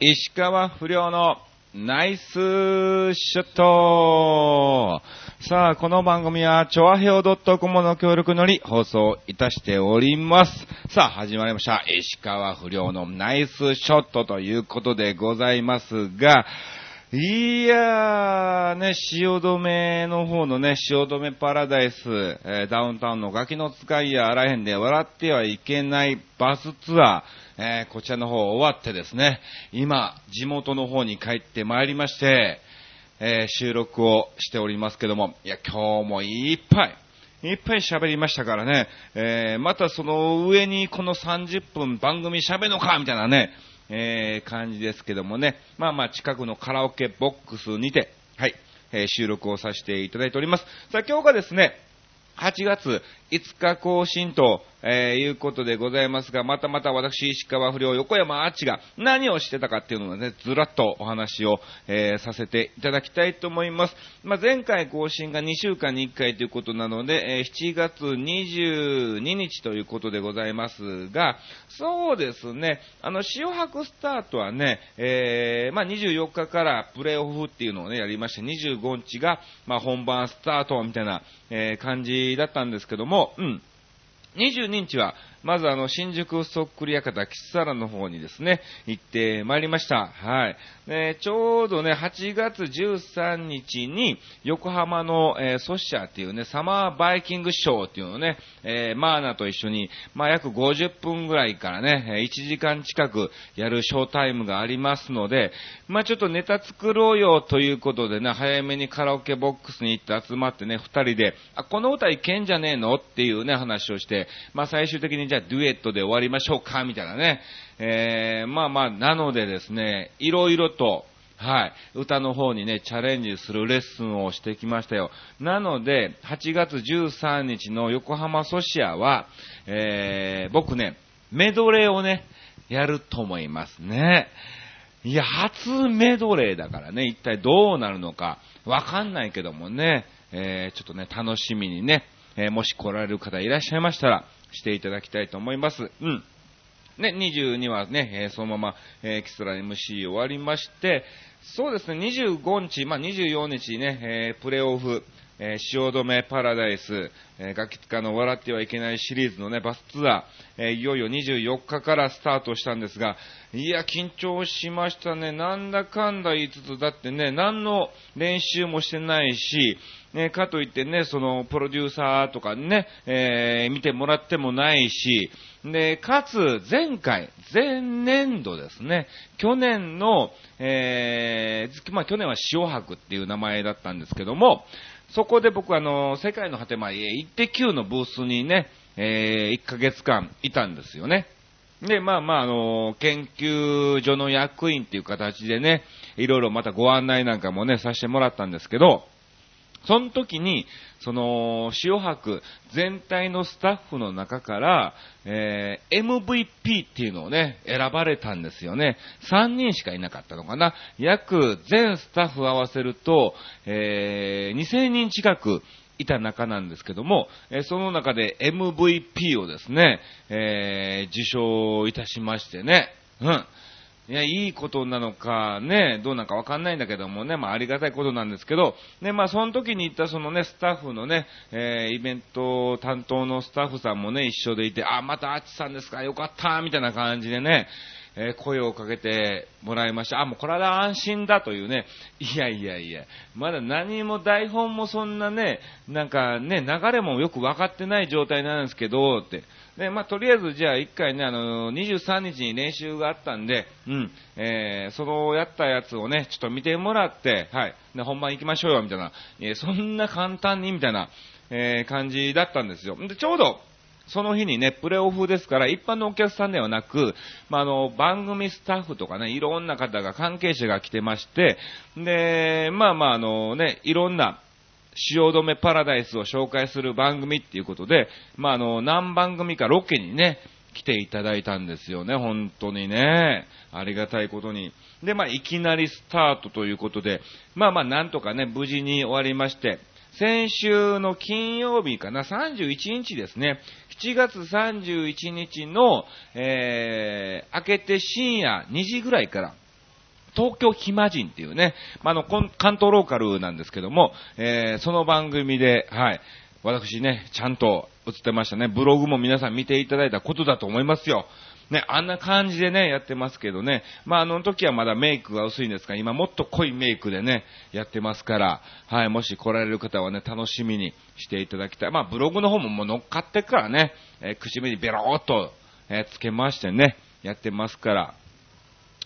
石川不良のナイスショットさあ、この番組は、チョアヘオ .com の協力のり放送いたしております。さあ、始まりました。石川不良のナイスショットということでございますが、いやー、ね、汐留の方のね、汐留パラダイス、えーダウンタウンのガキの使いやあらへんで笑ってはいけないバスツアー、えーこちらの方終わってですね、今、地元の方に帰ってまいりまして、えー収録をしておりますけども、いや、今日もいっぱい、いっぱい喋りましたからね、えーまたその上にこの30分番組喋るのかみたいなね、えー感じですけどもね、まあまあ近くのカラオケボックスにて、はい、えー収録をさせていただいております。さあ今日がですね、8月5日更新と、えーいうことでございますが、またまた私、石川不良、横山あっちが何をしてたかっていうのをね、ずらっとお話を、えーさせていただきたいと思います。まあ、前回更新が2週間に1回ということなので、えー7月22日ということでございますが、そうですね、あの、塩博スタートはね、えーまあ、24日からプレイオフっていうのをね、やりまして、25日が、まあ、本番スタートみたいな、え感じだったんですけども、うん。22日は、まずあの、新宿そっくり館キッサラの方にですね、行ってまいりました。はい。でちょうどね、8月13日に、横浜の、えーソッシャーっていうね、サマーバイキングショーっていうのをね、えーマーナと一緒に、まあ、約50分ぐらいからね、1時間近くやるショータイムがありますので、まあ、ちょっとネタ作ろうよということでね、早めにカラオケボックスに行って集まってね、二人で、あ、この歌いけんじゃねえの？っていうね、話をして、まあ、最終的にじゃあデュエットで終わりましょうか、みたいなね。えー、まあまあ、なのでですね、いろいろと、はい。歌の方にね、チャレンジするレッスンをしてきましたよ。なので、8月13日の横浜ソシアは、えー、僕ね、メドレーをね、やると思いますね。いや、初メドレーだからね、一体どうなるのか、わかんないけどもね、えー、ちょっとね、楽しみにね、えーもし来られる方いらっしゃいましたら、していただきたいと思います。うん。ね、22はね、えーそのまま、えー、キスラ MC 終わりまして、そうですね、25日、まあ、24日ね、えープレーオフ、えー汐留パラダイス、えーガキツカの笑ってはいけないシリーズのね、バスツアー、えーいよいよ24日からスタートしたんですが、いや、緊張しましたね。なんだかんだ言いつつ、だってね、何の練習もしてないし、ね、かといってね、その、プロデューサーとかね、えー見てもらってもないし、で、かつ、前回、前年度ですね、去年の、えーまあ、去年は塩博っていう名前だったんですけども、そこで僕はあの、世界の果てまで、イッテ Q のブースにね、え1ヶ月間いたんですよね。で、まあまあ、あの、研究所の役員っていう形でね、いろいろまたご案内なんかもね、させてもらったんですけど、その時に、その、塩博全体のスタッフの中から、えー MVP っていうのをね、選ばれたんですよね。3人しかいなかったのかな。約全スタッフ合わせると、えー2000人近くいた中なんですけども、えその中で MVP をですね、えー受賞いたしましてね。うん。いや、いいことなのか、ね、どうなんかわかんないんだけどもね、まあ、ありがたいことなんですけど、ね、まあ、その時に行ったそのね、スタッフのね、えーイベント担当のスタッフさんもね、一緒でいて、あ、またあっちさんですか、よかった、みたいな感じでね、え声をかけてもらいました。あ、もうこれは安心だというね、いやいやいや、まだ何も台本もそんなね、なんかね、流れもよく分かってない状態なんですけど、って。で、まあ、とりあえずじゃあ一回ね、あの、23日に練習があったんで、うん、えー、そのやったやつをね、ちょっと見てもらって、はい、で、本番行きましょうよ、みたいな、えーそんな簡単に、みたいな、えー感じだったんですよ。で、ちょうど、その日にね、プレオフですから、一般のお客さんではなく、まあ、あの、番組スタッフとかね、いろんな方が、関係者が来てまして、で、まあまあ、あのね、いろんな、汐留パラダイスを紹介する番組っていうことで、まあ、あの、何番組かロケにね、来ていただいたんですよね、本当にね。ありがたいことに。で、まあ、いきなりスタートということで、まあまあ、なんとかね、無事に終わりまして、先週の金曜日かな、31日ですね、7月31日の、えー、明けて深夜2時ぐらいから、東京暇人っていうね、まあ、あの、関東ローカルなんですけども、えー、その番組で、はい、私ね、ちゃんと映ってましたね。ブログも皆さん見ていただいたことだと思いますよ。ね、あんな感じでね、やってますけどね。まあ、あの時はまだメイクが薄いんですが、今もっと濃いメイクでね、やってますから、はい、もし来られる方はね、楽しみにしていただきたい。まあ、ブログの方ももう乗っかってからね、えー、口紅ベローっと、えー、つけましてね、やってますから、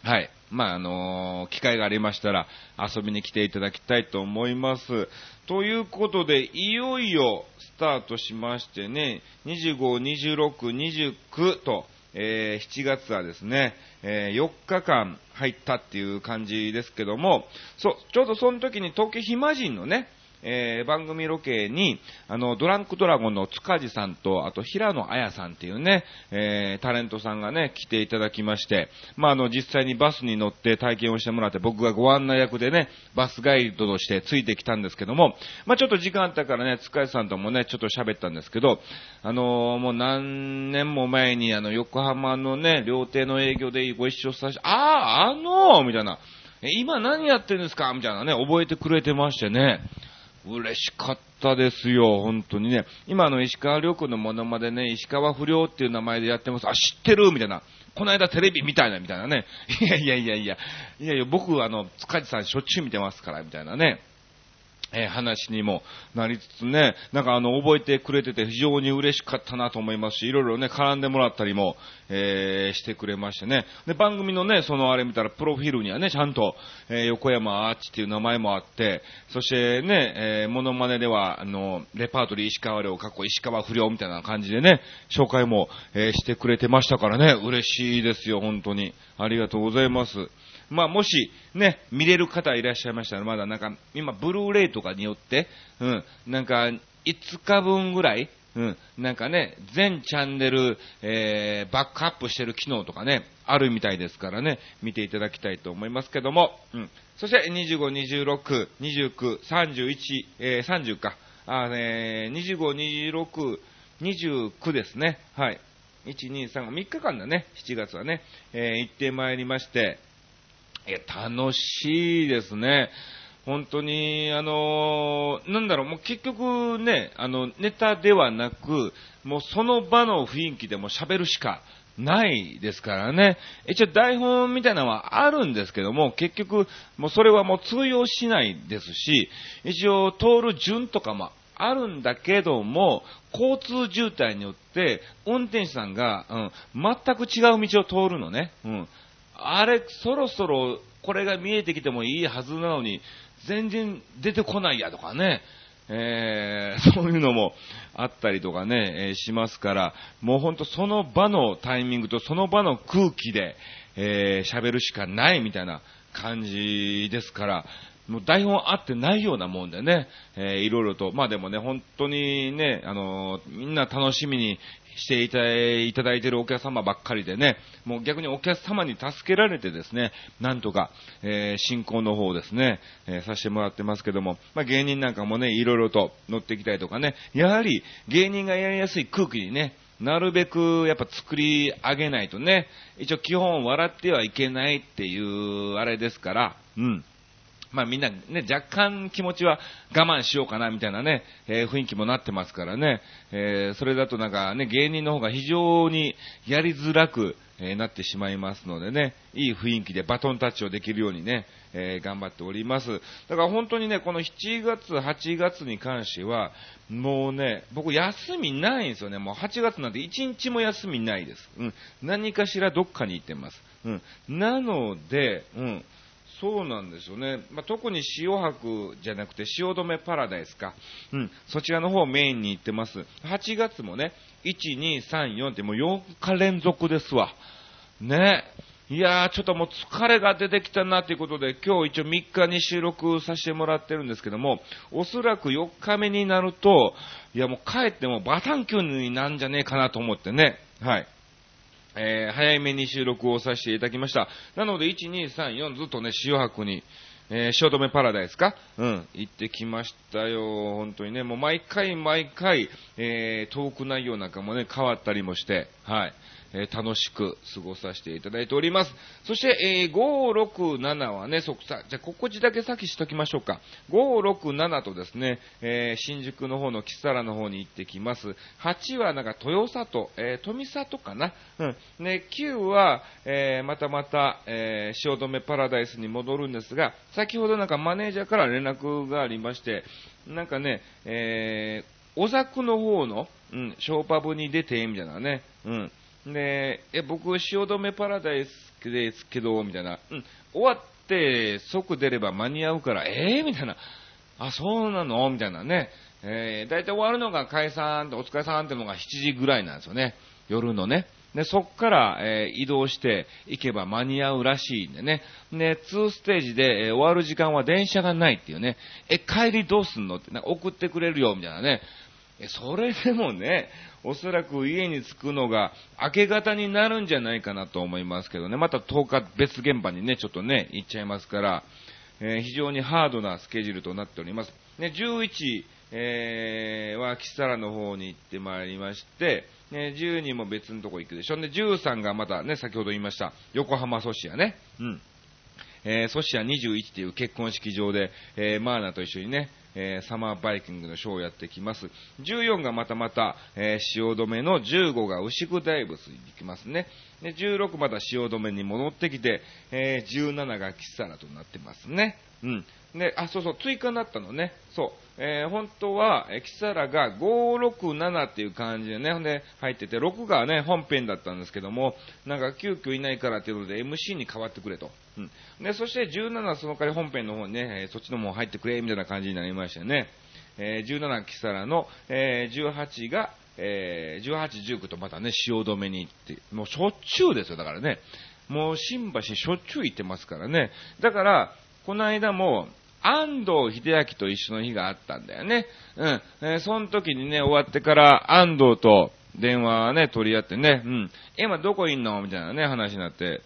はい。まあ、あの、機会がありましたら遊びに来ていただきたいと思います。ということで、いよいよスタートしましてね、25、26、29と、えー、7月はですね、えー、4日間入ったっていう感じですけども、そう、ちょうどその時に東京暇人のね、えー、番組ロケに、あの、ドランクドラゴンの塚地さんと、あと平野綾さんっていうね、えー、タレントさんがね、来ていただきまして、まあ、あの、実際にバスに乗って体験をしてもらって、僕がご案内役でね、バスガイドとしてついてきたんですけども、まあ、ちょっと時間あったからね、塚地さんともね、ちょっと喋ったんですけど、あのー、もう何年も前に、あの、横浜のね、料亭の営業でご一緒させて、ああ、あのー、みたいな、今何やってるんですか？みたいなね、覚えてくれてましてね。嬉しかったですよ、本当にね。今の石川遼君のものまでね、石川不良っていう名前でやってます。あ、知ってる？みたいな。この間テレビみたいな、みたいなね。いやいやいやいや、いやいや、僕、あの、塚地さんしょっちゅう見てますから、みたいなね。え、話にもなりつつね、なんかあの、覚えてくれてて非常に嬉しかったなと思いますし、いろいろね、絡んでもらったりも、えー、してくれましてね。で、番組のね、そのあれ見たら、プロフィールにはね、ちゃんと、えー、横山アーチっていう名前もあって、そしてね、えー、モノマネでは、あの、レパートリー石川遼、過去石川不良みたいな感じでね、紹介も、え、してくれてましたからね、嬉しいですよ、本当に。ありがとうございます。まあ、もし、ね、見れる方いらっしゃいましたら、まだなんか、今、ブルーレイとかによって、うん、なんか、5日分ぐらい、うん、なんかね、全チャンネル、えー、バックアップしてる機能とかね、あるみたいですからね、見ていただきたいと思いますけども、うん。そして、25、26、29、31、えー、30か、あ、えー、25、26、29ですね、はい。1、2、3、3日間だね、7月はね、えー、行ってまいりまして、いや、楽しいですね。本当に、あの、なんだろう、もう結局ね、あの、ネタではなく、もうその場の雰囲気でも喋るしかないですからね。一応台本みたいなのはあるんですけども、結局、もうそれはもう通用しないですし、一応通る順とかもあるんだけども、交通渋滞によって、運転手さんが、うん、全く違う道を通るのね。うん。あれ、そろそろこれが見えてきてもいいはずなのに、全然出てこないやとかね、えー、そういうのもあったりとかね、えー、しますから、もうほんとその場のタイミングとその場の空気で、えー、喋るしかないみたいな感じですから、もう台本あってないようなもんでね、えー、いろいろと、まあでもね、本当にね、あのー、みんな楽しみにしていただいているお客様ばっかりでね、もう逆にお客様に助けられてですね、なんとか、えー、進行の方ですね、えー、させてもらってますけども、まあ、芸人なんかもね、いろいろと乗ってきたりとかね、やはり芸人がやりやすい空気にね、なるべくやっぱ作り上げないとね、一応基本笑ってはいけないっていうあれですから、うん。まあみんなね、若干気持ちは我慢しようかなみたいなね、えー、雰囲気もなってますからね、えー、それだとなんかね、芸人の方が非常にやりづらく、えー、なってしまいますのでね、いい雰囲気でバトンタッチをできるようにね、え頑張っております。だから本当にね、この7月、8月に関しては、もうね、僕休みないんですよね。もう8月なんて1日も休みないです。うん。何かしらどっかに行ってます。うん。なので、うん。そうなんですよね。まあ、特に塩博じゃなくて塩止めパラダイスか。うん。そちらの方をメインに行ってます。8月もね、1、2、3、4ってもう4日連続ですわ。ね。いやー、ちょっともう疲れが出てきたなということで、今日一応3日に収録させてもらってるんですけども、おそらく4日目になると、いやもう帰ってもバタンキューになんじゃねえかなと思ってね。はい。えー、早めに収録をさせていただきました。なので、1、2、3、4ずっとね、塩白に、えー、汐留パラダイスか？うん、行ってきましたよ。本当にね、もう毎回毎回、えー、トーク内容なんかもね、変わったりもして、はい。えー楽しく過ごさせていただいております。そして、えー5、6、7はね、そさ、じゃあ、ここ地だけ先しときましょうか。5、6、7とですね、えー新宿の方の木更の方に行ってきます。8はなんか豊里、えー富里かな？うん。ね、9は、えーまたまた、えー汐留パラダイスに戻るんですが、先ほどなんかマネージャーから連絡がありまして、なんかね、えー、小作の方の、うん、ショーパブに出て、みたいなね、うん。で、え、僕、汐留パラダイスですけど、みたいな、うん、終わって即出れば間に合うから、えー、みたいな、あ、そうなの？みたいなね、えー、大体終わるのが解散って、お疲れさんってのが7時ぐらいなんですよね、夜のね。で、そっから、え移動して行けば間に合うらしいんでね。で、2ステージで、え終わる時間は電車がないっていうね。え、帰りどうすんのって、な送ってくれるよ、みたいなね。え、それでもね、おそらく家に着くのが明け方になるんじゃないかなと思いますけどね。また10日別現場にね、ちょっとね、行っちゃいますから、えー非常にハードなスケジュールとなっております。ね、11、えーは、キサラの方に行ってまいりまして、ね、12も別のとこ行くでしょ。で、13がまたね、先ほど言いました、横浜ソシアね。うん。えーソシア21っていう結婚式場で、えーマーナと一緒にね、えーサマーバイキングのショーをやってきます。14がまたまた、えー汐留の15が牛久大仏に行きますね。で、16また汐留に戻ってきて、えー17がキサラとなってますね。うん。で、あ、そうそう、追加になったのね。そう。えー本当は、えーキサラが5、6、7っていう感じでね、ほんで入ってて、6がね、本編だったんですけども、なんか急遽いないからっていうので MC に変わってくれと。うん。で、そして17その代わり本編の方にね、えーそっちの方入ってくれ、みたいな感じになりましたよね。えー17キサラの、えー18が、えー18、19とまたね、汐留に行って、もうしょっちゅうですよ、だからね。もう新橋しょっちゅう行ってますからね。だから、この間も、安藤秀明と一緒の日があったんだよね。うん。えーその時にね、終わってから安藤と電話ね、取り合ってね、うん。今どこいんの？みたいなね、話になって。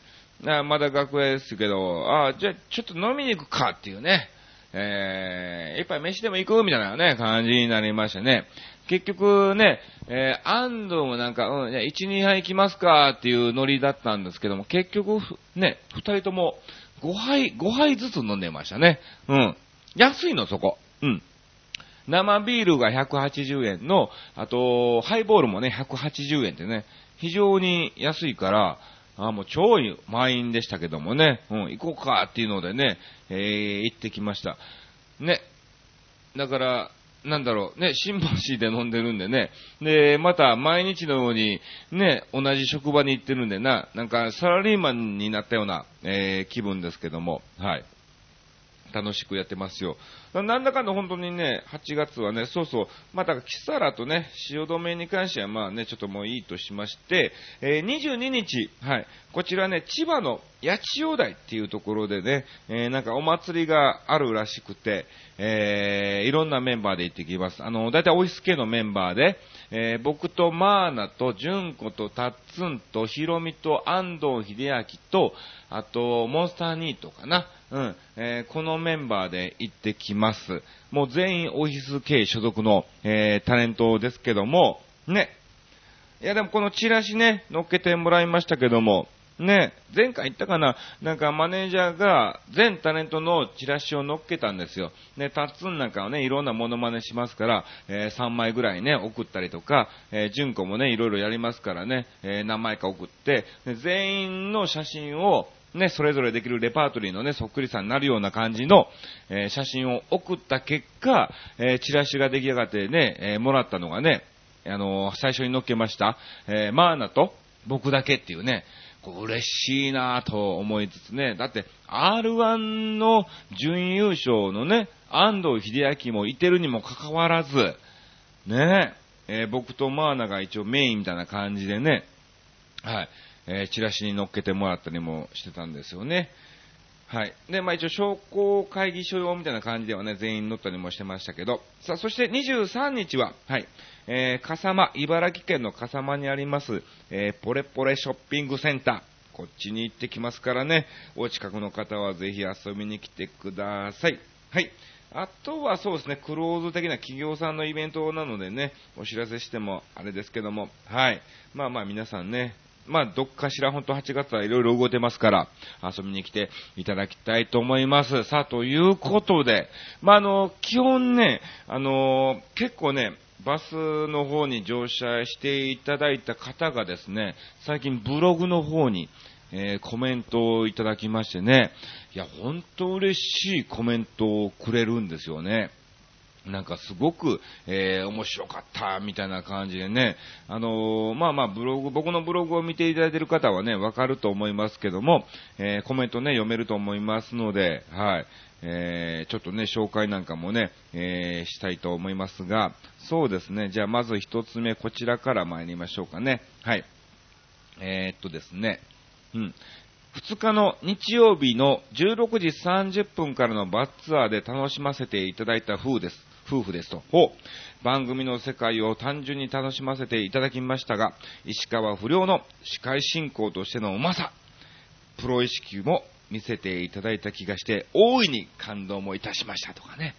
あまだ楽屋ですけど、あじゃあちょっと飲みに行くかっていうね。えー、一杯飯でも行く？みたいなね、感じになりましたね。結局ね、えー、安藤もなんか、うん、じゃあ1、2杯行きますかっていうノリだったんですけども、結局、ね、二人とも5杯、5杯ずつ飲んでましたね。うん。安いの、そこ。うん。生ビールが180円の、あと、ハイボールもね、180円ってね、非常に安いから、あもう超満員でしたけどもね、うん、行こうかっていうのでね、えー、行ってきました。ね。だから、なんだろう、ね、新橋で飲んでるんでね、で、また毎日のように、ね、同じ職場に行ってるんでな、なんかサラリーマンになったような、えー気分ですけども、はい。楽しくやってますよ。なんだかんだ本当にね、8月はね、そうそう、また、キサラとね、汐留に関してはまあね、ちょっともういいとしまして、えー22日、はい、こちらね、千葉の八千代台っていうところでね、えーなんかお祭りがあるらしくて、えーいろんなメンバーで行ってきます。あの、だいたいオイス系のメンバーで、えー僕とマーナと純子とタッツンとヒロミと安藤秀明と、あと、モンスターニートかな。うん。えーこのメンバーで行ってきます。もう全員オフィス系所属の、えータレントですけども、ね。いやでもこのチラシね、乗っけてもらいましたけども、ね、前回言ったかな、なんかマネージャーが全タレントのチラシを乗っけたんですよ。ね、タッツンなんかはね、いろんなモノマネしますから、えー3枚ぐらいね、送ったりとか、えー、純子もね、いろいろやりますからね、えー何枚か送って、全員の写真を、ね、それぞれできるレパートリーのね、そっくりさんになるような感じの、えー写真を送った結果、えーチラシが出来上がってね、えーもらったのがね、あの最初に載っけました、えマーナと僕だけっていうね、こう嬉しいなぁと思いつつね、だって R1 の準優勝のね、安藤秀明もいてるにもかかわらず、ねえー僕とマーナが一応メインみたいな感じでね、はい、えーチラシに載っけてもらったりもしてたんですよね。はい。で、まあ一応商工会議所用みたいな感じではね、全員乗ったりもしてましたけど、さあ、そして23日は、はい、えー、笠間、茨城県の笠間にあります、えー、ポレポレショッピングセンター。こっちに行ってきますからね、お近くの方はぜひ遊びに来てください。はい。あとはそうですね、クローズ的な企業さんのイベントなのでね、お知らせしてもあれですけども、はい。まあまあ皆さんね、まあ、どっかしら本当8月はいろいろ動いてますから、遊びに来ていただきたいと思います。さあ、ということで、まあ、あの、基本ね、あの、結構ね、バスの方に乗車していただいた方がですね、最近ブログの方に、えー、コメントをいただきましてね、いや、本当嬉しいコメントをくれるんですよね。なんかすごく、えー、面白かったみたいな感じでね、あのー、まあまあブログ、僕のブログを見ていただいている方はね、わかると思いますけども、えー、コメントね、読めると思いますので、はい、えー、ちょっとね、紹介なんかもね、えー、したいと思いますが、そうですね、じゃあまず一つ目、こちらから参りましょうかね。はい。えー、っとですね、うん。2日の日曜日の16時30分からのバスツアーで楽しませていただいた風です。夫婦ですと。ほう。番組の世界を単純に楽しませていただきましたが、石川不良の司会進行としてのうまさ、プロ意識も見せていただいた気がして、大いに感動もいたしましたとかね。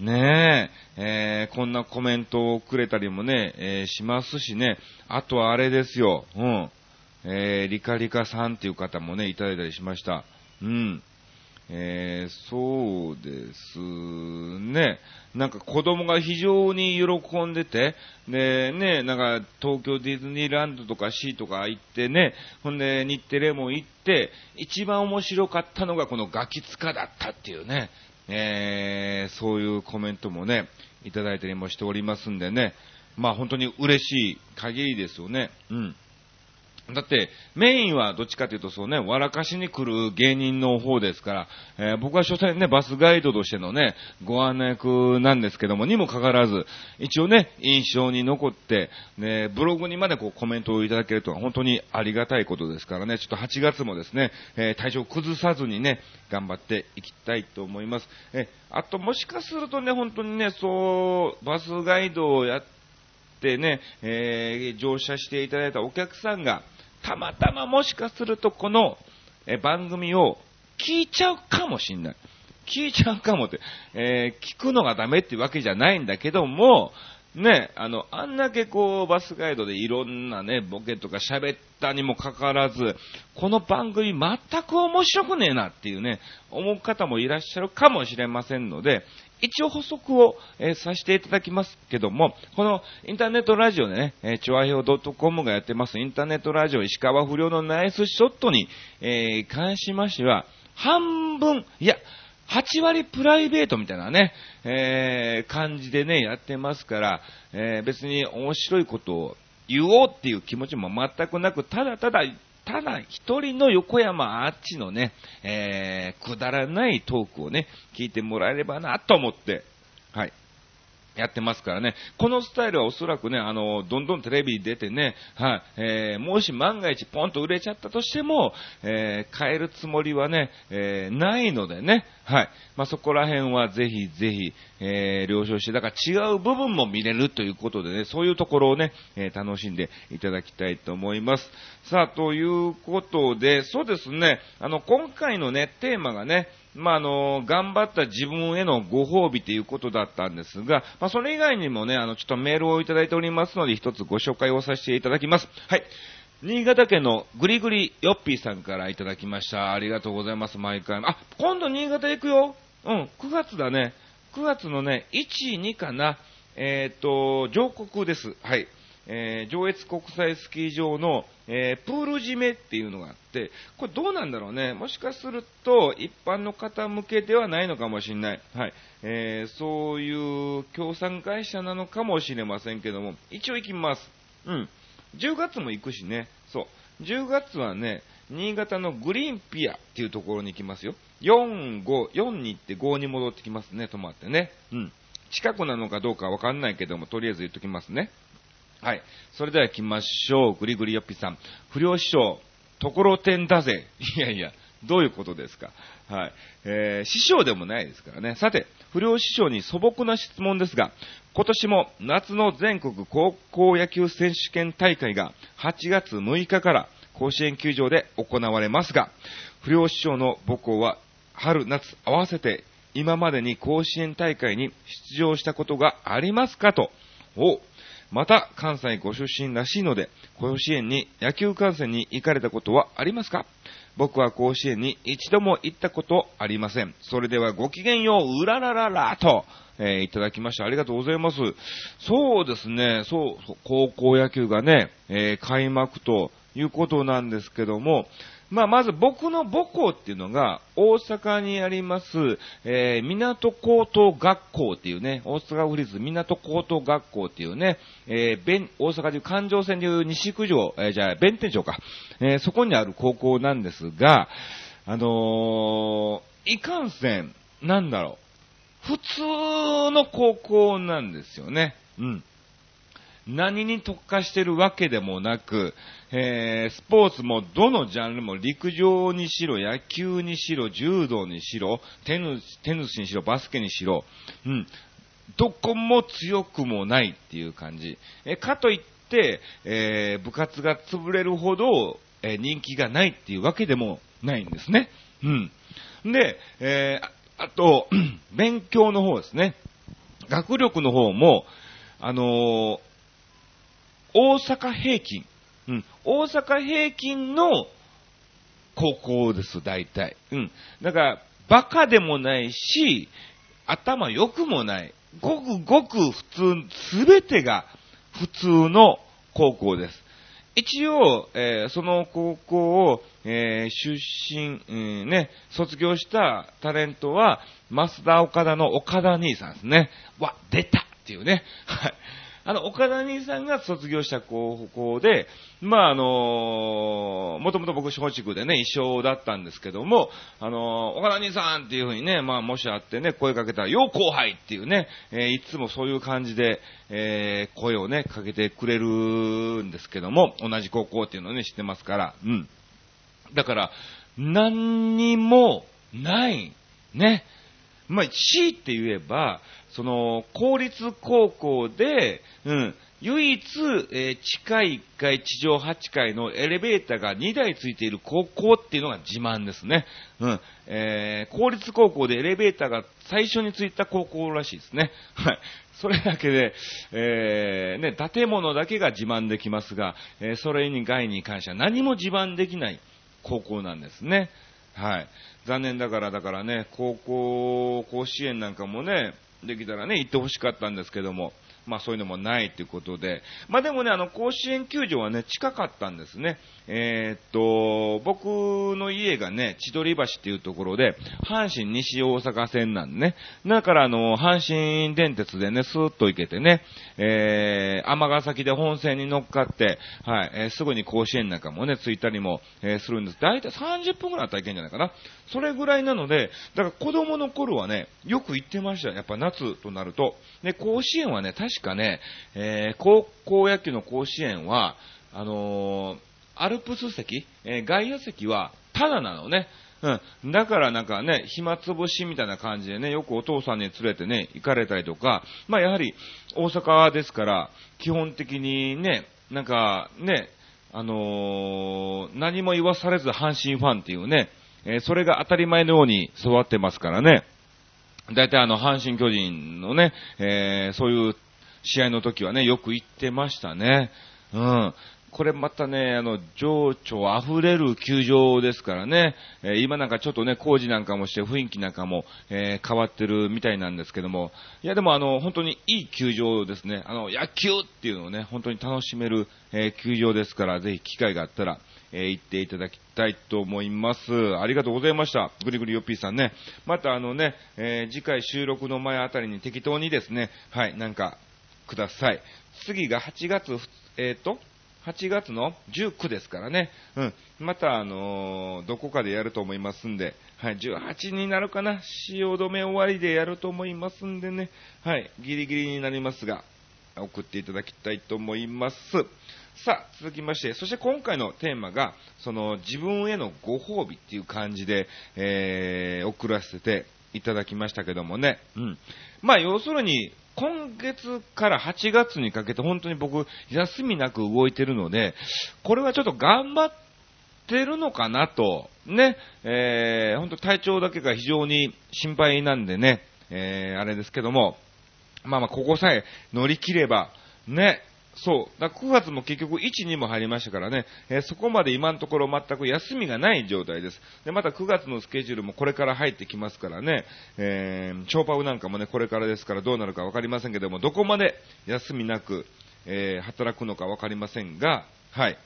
ねえ、えー、こんなコメントをくれたりもね、えー、しますしね。あとはあれですよ。うん。えー、リカリカさんっていう方もね、いただいたりしました。うん。えー、そうですね。なんか子供が非常に喜んでて、で、ね、なんか東京ディズニーランドとか C とか行ってね、ほんで日テレも行って、一番面白かったのがこのガキツカだったっていうね、えー、そういうコメントもね、いただいたりもしておりますんでね、まあ本当に嬉しい限りですよね。うん。だって、メインはどっちかというとそうね、笑かしに来る芸人の方ですから、えー、僕は所詮ね、バスガイドとしてのね、ご案内役なんですけども、にもかかわらず、一応ね、印象に残って、ね、ブログにまでこうコメントをいただけるとは本当にありがたいことですからね、ちょっと8月もですね、えー、体調崩さずにね、頑張っていきたいと思います。え、あともしかするとね、本当にね、そう、バスガイドをやってね、えー、乗車していただいたお客さんが、たまたまもしかするとこの番組を聞いちゃうかもしんない。聞いちゃうかもって、えー、聞くのがダメってわけじゃないんだけども、ね、あの、あんだけこう、バスガイドでいろんなね、ボケとか喋ったにもかかわらず、この番組全く面白くねえなっていうね、思う方もいらっしゃるかもしれませんので、一応補足を、えー、させていただきますけども、このインターネットラジオでね、えー、チョアヘオ .com がやってます。インターネットラジオ石川不良のナイスショットに、えー、関しましては、半分、いや、8割プライベートみたいなね、えー、感じでね、やってますから、えー、別に面白いことを言おうっていう気持ちも全くなく、ただただただ一人の横山あっちのね、えー、くだらないトークをね、聞いてもらえればなと思って、はい。やってますからね。このスタイルはおそらくね、あの、どんどんテレビに出てね、はい、えー、もし万が一ポンと売れちゃったとしても、えー、変えるつもりはね、えー、ないのでね、はい。まあ、そこら辺はぜひぜひ、えー、了承して、だから違う部分も見れるということでね、そういうところをね、えー、楽しんでいただきたいと思います。さあ、ということで、そうですね、あの、今回のね、テーマがね、まあ、あの、頑張った自分へのご褒美ということだったんですが、まあ、それ以外にもね、あの、ちょっとメールをいただいておりますので、一つご紹介をさせていただきます。はい。新潟県のぐりぐりよっぴーさんからいただきました。ありがとうございます、毎回。あ、今度新潟行くよ。うん、9月だね。9月のね、1、2かな。えっ、ー、と、上国です。はい。えー、上越国際スキー場の、えー、プール締めっていうのがあって、これどうなんだろうね。もしかすると、一般の方向けではないのかもしれない。はい。えー、そういう協賛会社なのかもしれませんけども、一応行きます。うん。10月も行くしね。そう。10月はね、新潟のグリーンピアっていうところに行きますよ。4、5、4に行って5に戻ってきますね、泊まってね。うん。近くなのかどうかわかんないけども、とりあえず言っときますね。はい。それでは行きましょう。ぐりぐりよっぴさん。不良師匠、ところてんだぜ。いやいや、どういうことですか。はい。えー、師匠でもないですからね。さて、不良師匠に素朴な質問ですが、今年も夏の全国高校野球選手権大会が8月6日から甲子園球場で行われますが、不良師匠の母校は春夏合わせて今までに甲子園大会に出場したことがありますかと。おまた関西ご出身らしいので、甲子園に野球観戦に行かれたことはありますか？僕は甲子園に一度も行ったことありません。それではごきげんよう、うららららと、えー、いただきました。ありがとうございます。そうですね、そう、高校野球がね、えー、開幕ということなんですけども、まあ、まず僕の母校っていうのが、大阪にあります、えー、港高等学校っていうね、大阪府立港高等学校っていうね、えー、大阪でいう環状線でいう西九条、えー、じゃあ、弁天町か、えー、そこにある高校なんですが、あのー、いかんせん、なんだろう、普通の高校なんですよね。うん。何に特化してるわけでもなく、えー、スポーツもどのジャンルも陸上にしろ、野球にしろ、柔道にしろ、テニステニスにしろ、バスケにしろ、うん、どこも強くもないっていう感じ。えかといって、えー、部活が潰れるほど、えー、人気がないっていうわけでもないんですね。うん。で、え、あと、勉強の方ですね。学力の方も、あの大阪平均。大阪平均の高校です、大体。うん。だから、バカでもないし、頭良くもない。ごくごく普通、すべてが普通の高校です。一応、えー、その高校を、えー、出身、うん、ね、卒業したタレントは、増田岡田の岡田兄さんですね。わ、出たっていうね。はい。あの、岡田兄さんが卒業した高校で、まあ、あのもともと僕、松竹でね、一緒だったんですけども、あの岡田兄さんっていうふうにね、まあ、もしあってね、声かけたら、よう後輩っていうね、えー、いつもそういう感じで、えー、声をね、かけてくれるんですけども、同じ高校っていうのをね、知ってますから、うん。だから、何にもない、ね。まあ、強いて言えば、その、公立高校で、うん、唯一、えー、地下1階、地上8階のエレベーターが2台ついている高校っていうのが自慢ですね。うん。えー、公立高校でエレベーターが最初についた高校らしいですね。はい。それだけで、えー、ね、建物だけが自慢できますが、えー、それ以外に関しては何も自慢できない高校なんですね。はい。残念だから、だからね、高校、甲子園なんかもね、できたらね、行ってほしかったんですけども、まあそういうのもないということで、まあでもね、あの、甲子園球場はね、近かったんですね。えー、っと、僕の家がね、千鳥橋っていうところで、阪神西大阪線なんでね、だからあの、阪神電鉄でね、スーッと行けてね、えー、尼崎で本線に乗っかって、はい、えー、すぐに甲子園なんかもね、着いたりも、えー、するんです。だいたい30分くらいあったらいけんじゃないかな。それぐらいなので、だから子供の頃はね、よく行ってましたやっぱ夏となると。で、甲子園はね、確かね、えー、高校野球の甲子園は、あのー、アルプス席、えー、外野席は、ただなのね。うん。だからなんかね、暇つぶしみたいな感じでね、よくお父さんに連れてね、行かれたりとか、まあやはり大阪ですから、基本的にね、なんかね、あのー、何も言わされず阪神ファンっていうね、えー、それが当たり前のように育ってますからね。大体あの、阪神巨人のね、えー、そういう試合の時はね、よく行ってましたね。うん。これまたね、あの、情緒溢れる球場ですからね、えー、今なんかちょっとね、工事なんかもして雰囲気なんかも、えー、変わってるみたいなんですけども、いやでもあの、本当にいい球場ですね。あの、野球っていうのをね、本当に楽しめる、えー、球場ですから、ぜひ機会があったら、え行っていただきたいと思います。ありがとうございました。ぐりぐりよっぴーさんね。またあのね、え次回収録の前あたりに適当にですね、はい、なんか、ください。次が8月、えっ、と、8月の19ですからね。うん。また、あのー、どこかでやると思いますんで、はい、18になるかな。汐留終わりでやると思いますんでね。はい、ギリギリになりますが、送っていただきたいと思います。さあ、続きまして、そして今回のテーマが、その自分へのご褒美っていう感じで、えー、送らせていただきましたけどもね。うん。まあ、要するに、今月から8月にかけて本当に僕、休みなく動いてるので、これはちょっと頑張ってるのかなと、ね、えー、本当体調だけが非常に心配なんでね、えー、あれですけども、まあまあ、ここさえ乗り切れば、ね、そう。だ9月も結局1、2も入りましたからね、えー、そこまで今のところ全く休みがない状態です。で、また9月のスケジュールもこれから入ってきますからね、えー、超パウなんかもね、これからですからどうなるかわかりませんけども、どこまで休みなく、えー、働くのかわかりませんが、はい。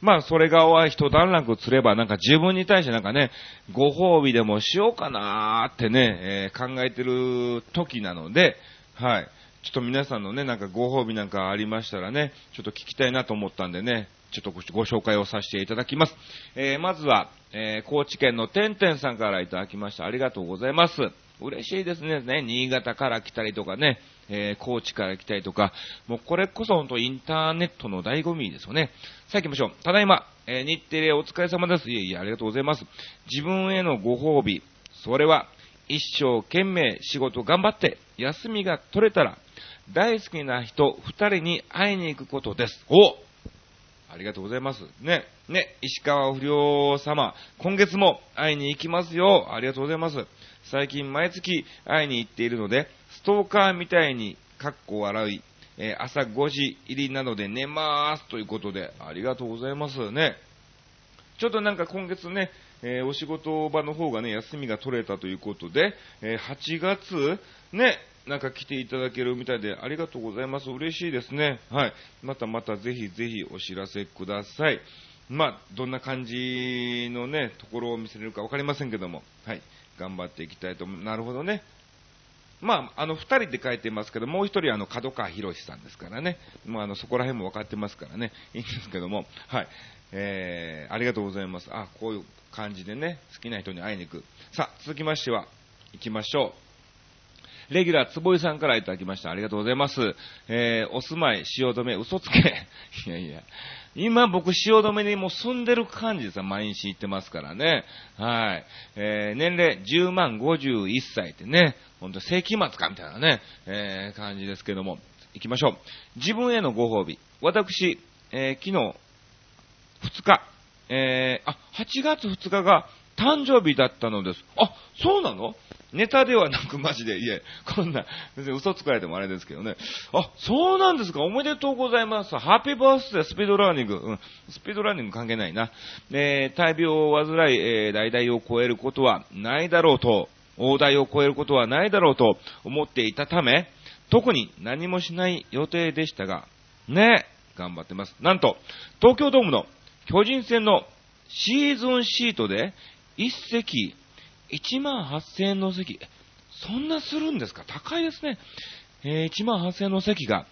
まあ、それが一段落すれば、なんか自分に対してなんかね、ご褒美でもしようかなーってね、えー、考えてる時なので、はい。ちょっと皆さんのね、なんかご褒美なんかありましたらね、ちょっと聞きたいなと思ったんでね、ちょっとご紹介をさせていただきます。えー、まずは、えー、高知県のてんてんさんからいただきました。ありがとうございます。嬉しいですね。ね、新潟から来たりとかね、えー、高知から来たりとか、もうこれこそ本当インターネットの醍醐味ですよね。さあ行きましょう。ただいま、えー、日テレお疲れ様です。いえいえ、ありがとうございます。自分へのご褒美、それは、一生懸命仕事頑張って、休みが取れたら、大好きな人二人に会いに行くことです。おありがとうございます。ね、ね、石川不良様、今月も会いに行きますよ。ありがとうございます。最近毎月会いに行っているので、ストーカーみたいに、カッコ笑い、えー、朝5時入りなので寝まーすということで、ありがとうございますね。ちょっとなんか今月ね、えー、お仕事場の方がね、休みが取れたということで、えー、8月、ね、なんか来ていただけるみたいで、ありがとうございます。嬉しいですね。はい。またまたぜひぜひお知らせください。まあ、どんな感じのね、ところを見せれるかわかりませんけども、はい。頑張っていきたいと思う。なるほどね。まあ、あの、二人で書いてますけど、もう一人あの、角川博さんですからね。もうあの、そこら辺も分かってますからね。いいんですけども、はい。えー、ありがとうございます。あ、こういう感じでね、好きな人に会いに行く。さあ、続きましては、行きましょう。レギュラー、つぼいさんからいただきました。ありがとうございます。えー、お住まい、汐留、嘘つけ。いやいや。今僕、汐留にもう住んでる感じですよ。毎日行ってますからね。はい。えー、年齢10万51歳ってね、ほんと世紀末かみたいなね、えー、感じですけども。行きましょう。自分へのご褒美。私、えー、昨日、2日、えー、あ、8月2日が誕生日だったのです。あ、そうなの？ネタではなくマジで、いえ、こんな、別に嘘つかれてもあれですけどね。あ、そうなんですかおめでとうございます。ハッピーバースデースピードラーニング。うん、スピードラーニング関係ないな。えー、大病を患い、えー、代々を超えることはないだろうと、大台を超えることはないだろうと思っていたため、特に何もしない予定でしたが、ね、頑張ってます。なんと、東京ドームの巨人戦のシーズンシートで1席1万8000円の席、そんなするんですか？高いですね。えー、1万8000円の席が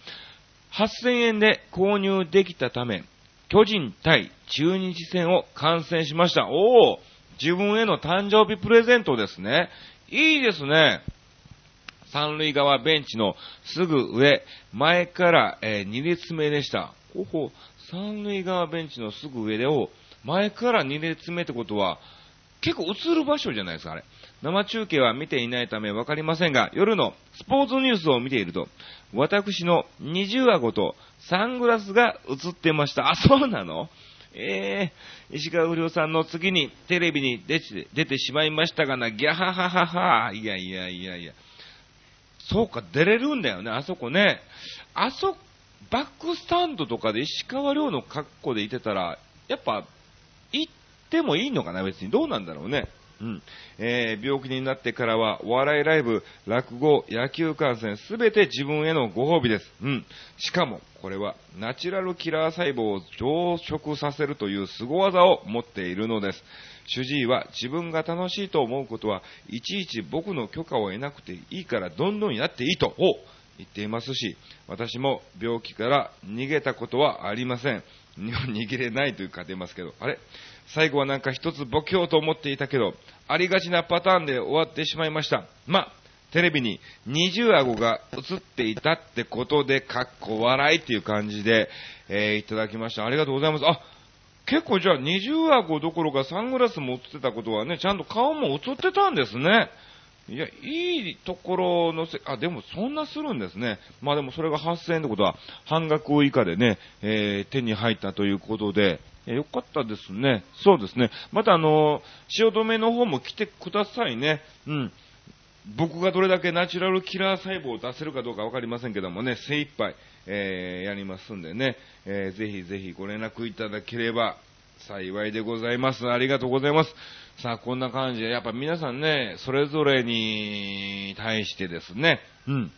8000円で購入できたため、巨人対中日戦を観戦しました。おお自分への誕生日プレゼントですね。いいですね。三塁側ベンチのすぐ上、前から、えー、2列目でした。ほほ、三塁側ベンチのすぐ上でを、前から2列目ってことは、結構映る場所じゃないですか、あれ。生中継は見ていないためわかりませんが、夜のスポーツニュースを見ていると、私の二重顎とサングラスが映ってました。あ、そうなの？ええー、石川不良さんの次にテレビに出て出てしまいましたがな、ギャハハハハ。いやいやいやいや。そうか、出れるんだよね、あそこね。あそ、バックスタンドとかで石川遼の格好でいてたら、やっぱ、ってもいいのかな、別に。どうなんだろうね。うん。えー、病気になってからは、お笑いライブ、落語、野球観戦、すべて自分へのご褒美です。うん。しかも、これは、ナチュラルキラー細胞を増殖させるという凄技を持っているのです。主治医は自分が楽しいと思うことは、いちいち僕の許可を得なくていいからどんどんやっていいと、言っていますし、私も病気から逃げたことはありません。逃げれないというか出ますけど、あれ？最後はなんか一つボケようと思っていたけど、ありがちなパターンで終わってしまいました。まあ、テレビに二重顎が映っていたってことで、かっこ笑いっていう感じで、えー、いただきました。ありがとうございます。あ、結構じゃあ二重顎どころかサングラスも映ってたことはね、ちゃんと顔も映ってたんですね。いや、いいところのせ、あ、でもそんなするんですね。まあでもそれが8000円ってことは半額以下でね、えー、手に入ったということで、えよかったですね。そうですね。またあの、汐留の方も来てくださいね。うん。僕がどれだけナチュラルキラー細胞を出せるかどうかわかりませんけどもね、精一杯、えー、やりますんでね、えー、ぜひぜひご連絡いただければ幸いでございます。ありがとうございます。さあ、こんな感じで、やっぱ皆さんね、それぞれに対してですね、うん。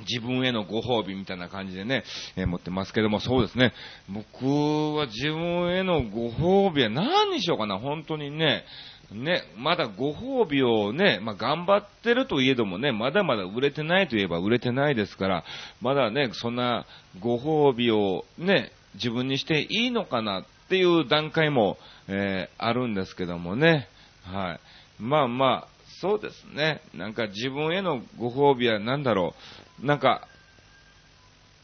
自分へのご褒美みたいな感じでね、えー、持ってますけども、そうですね。僕は自分へのご褒美は何にしようかな、本当にね。ね、まだご褒美をね、まあ、頑張ってるといえどもね、まだまだ売れてないといえば売れてないですから、まだね、そんなご褒美をね、自分にしていいのかなっていう段階も、えー、あるんですけどもね。はい。まあまあ、そうですね。なんか自分へのご褒美は何だろう。なんか、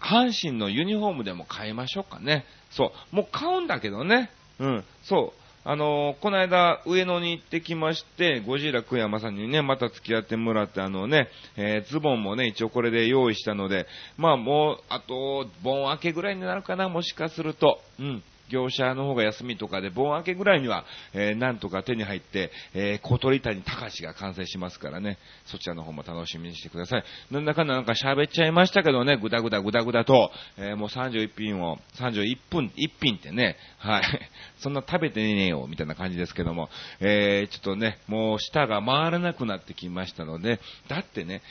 阪神のユニフォームでも買いましょうかね。そう。もう買うんだけどね。うん。そう。あのー、この間、上野に行ってきまして、ゴジラ久山さんにね、また付き合ってもらって、あのね、えー、ズボンもね、一応これで用意したので、まあもう、あと、盆明けぐらいになるかな、もしかすると。うん。業者の方が休みとかで、盆明けぐらいには、えー、なんとか手に入って、えー、小鳥谷隆が完成しますからね、そちらの方も楽しみにしてください。なんだかんだなんか喋っちゃいましたけどね、ぐだぐだぐだぐだと、えー、もう31品を、31分、1品ってね、はい、そんな食べてねえよ、みたいな感じですけども、えー、ちょっとね、もう舌が回らなくなってきましたので、だってね、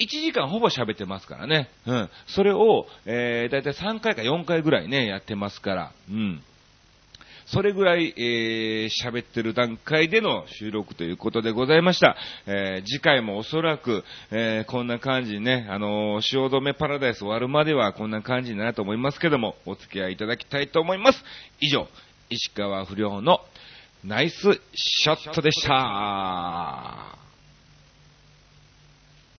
1時間ほぼ喋ってますからね。うん。それを、えー、だいたい3回か4回ぐらいね、やってますから。うん。それぐらい、えー、喋ってる段階での収録ということでございました。えー、次回もおそらく、えー、こんな感じにね、あの、汐留パラダイス終わるまではこんな感じになると思いますけども、お付き合いいただきたいと思います。以上、石川不良のナイスショットでした。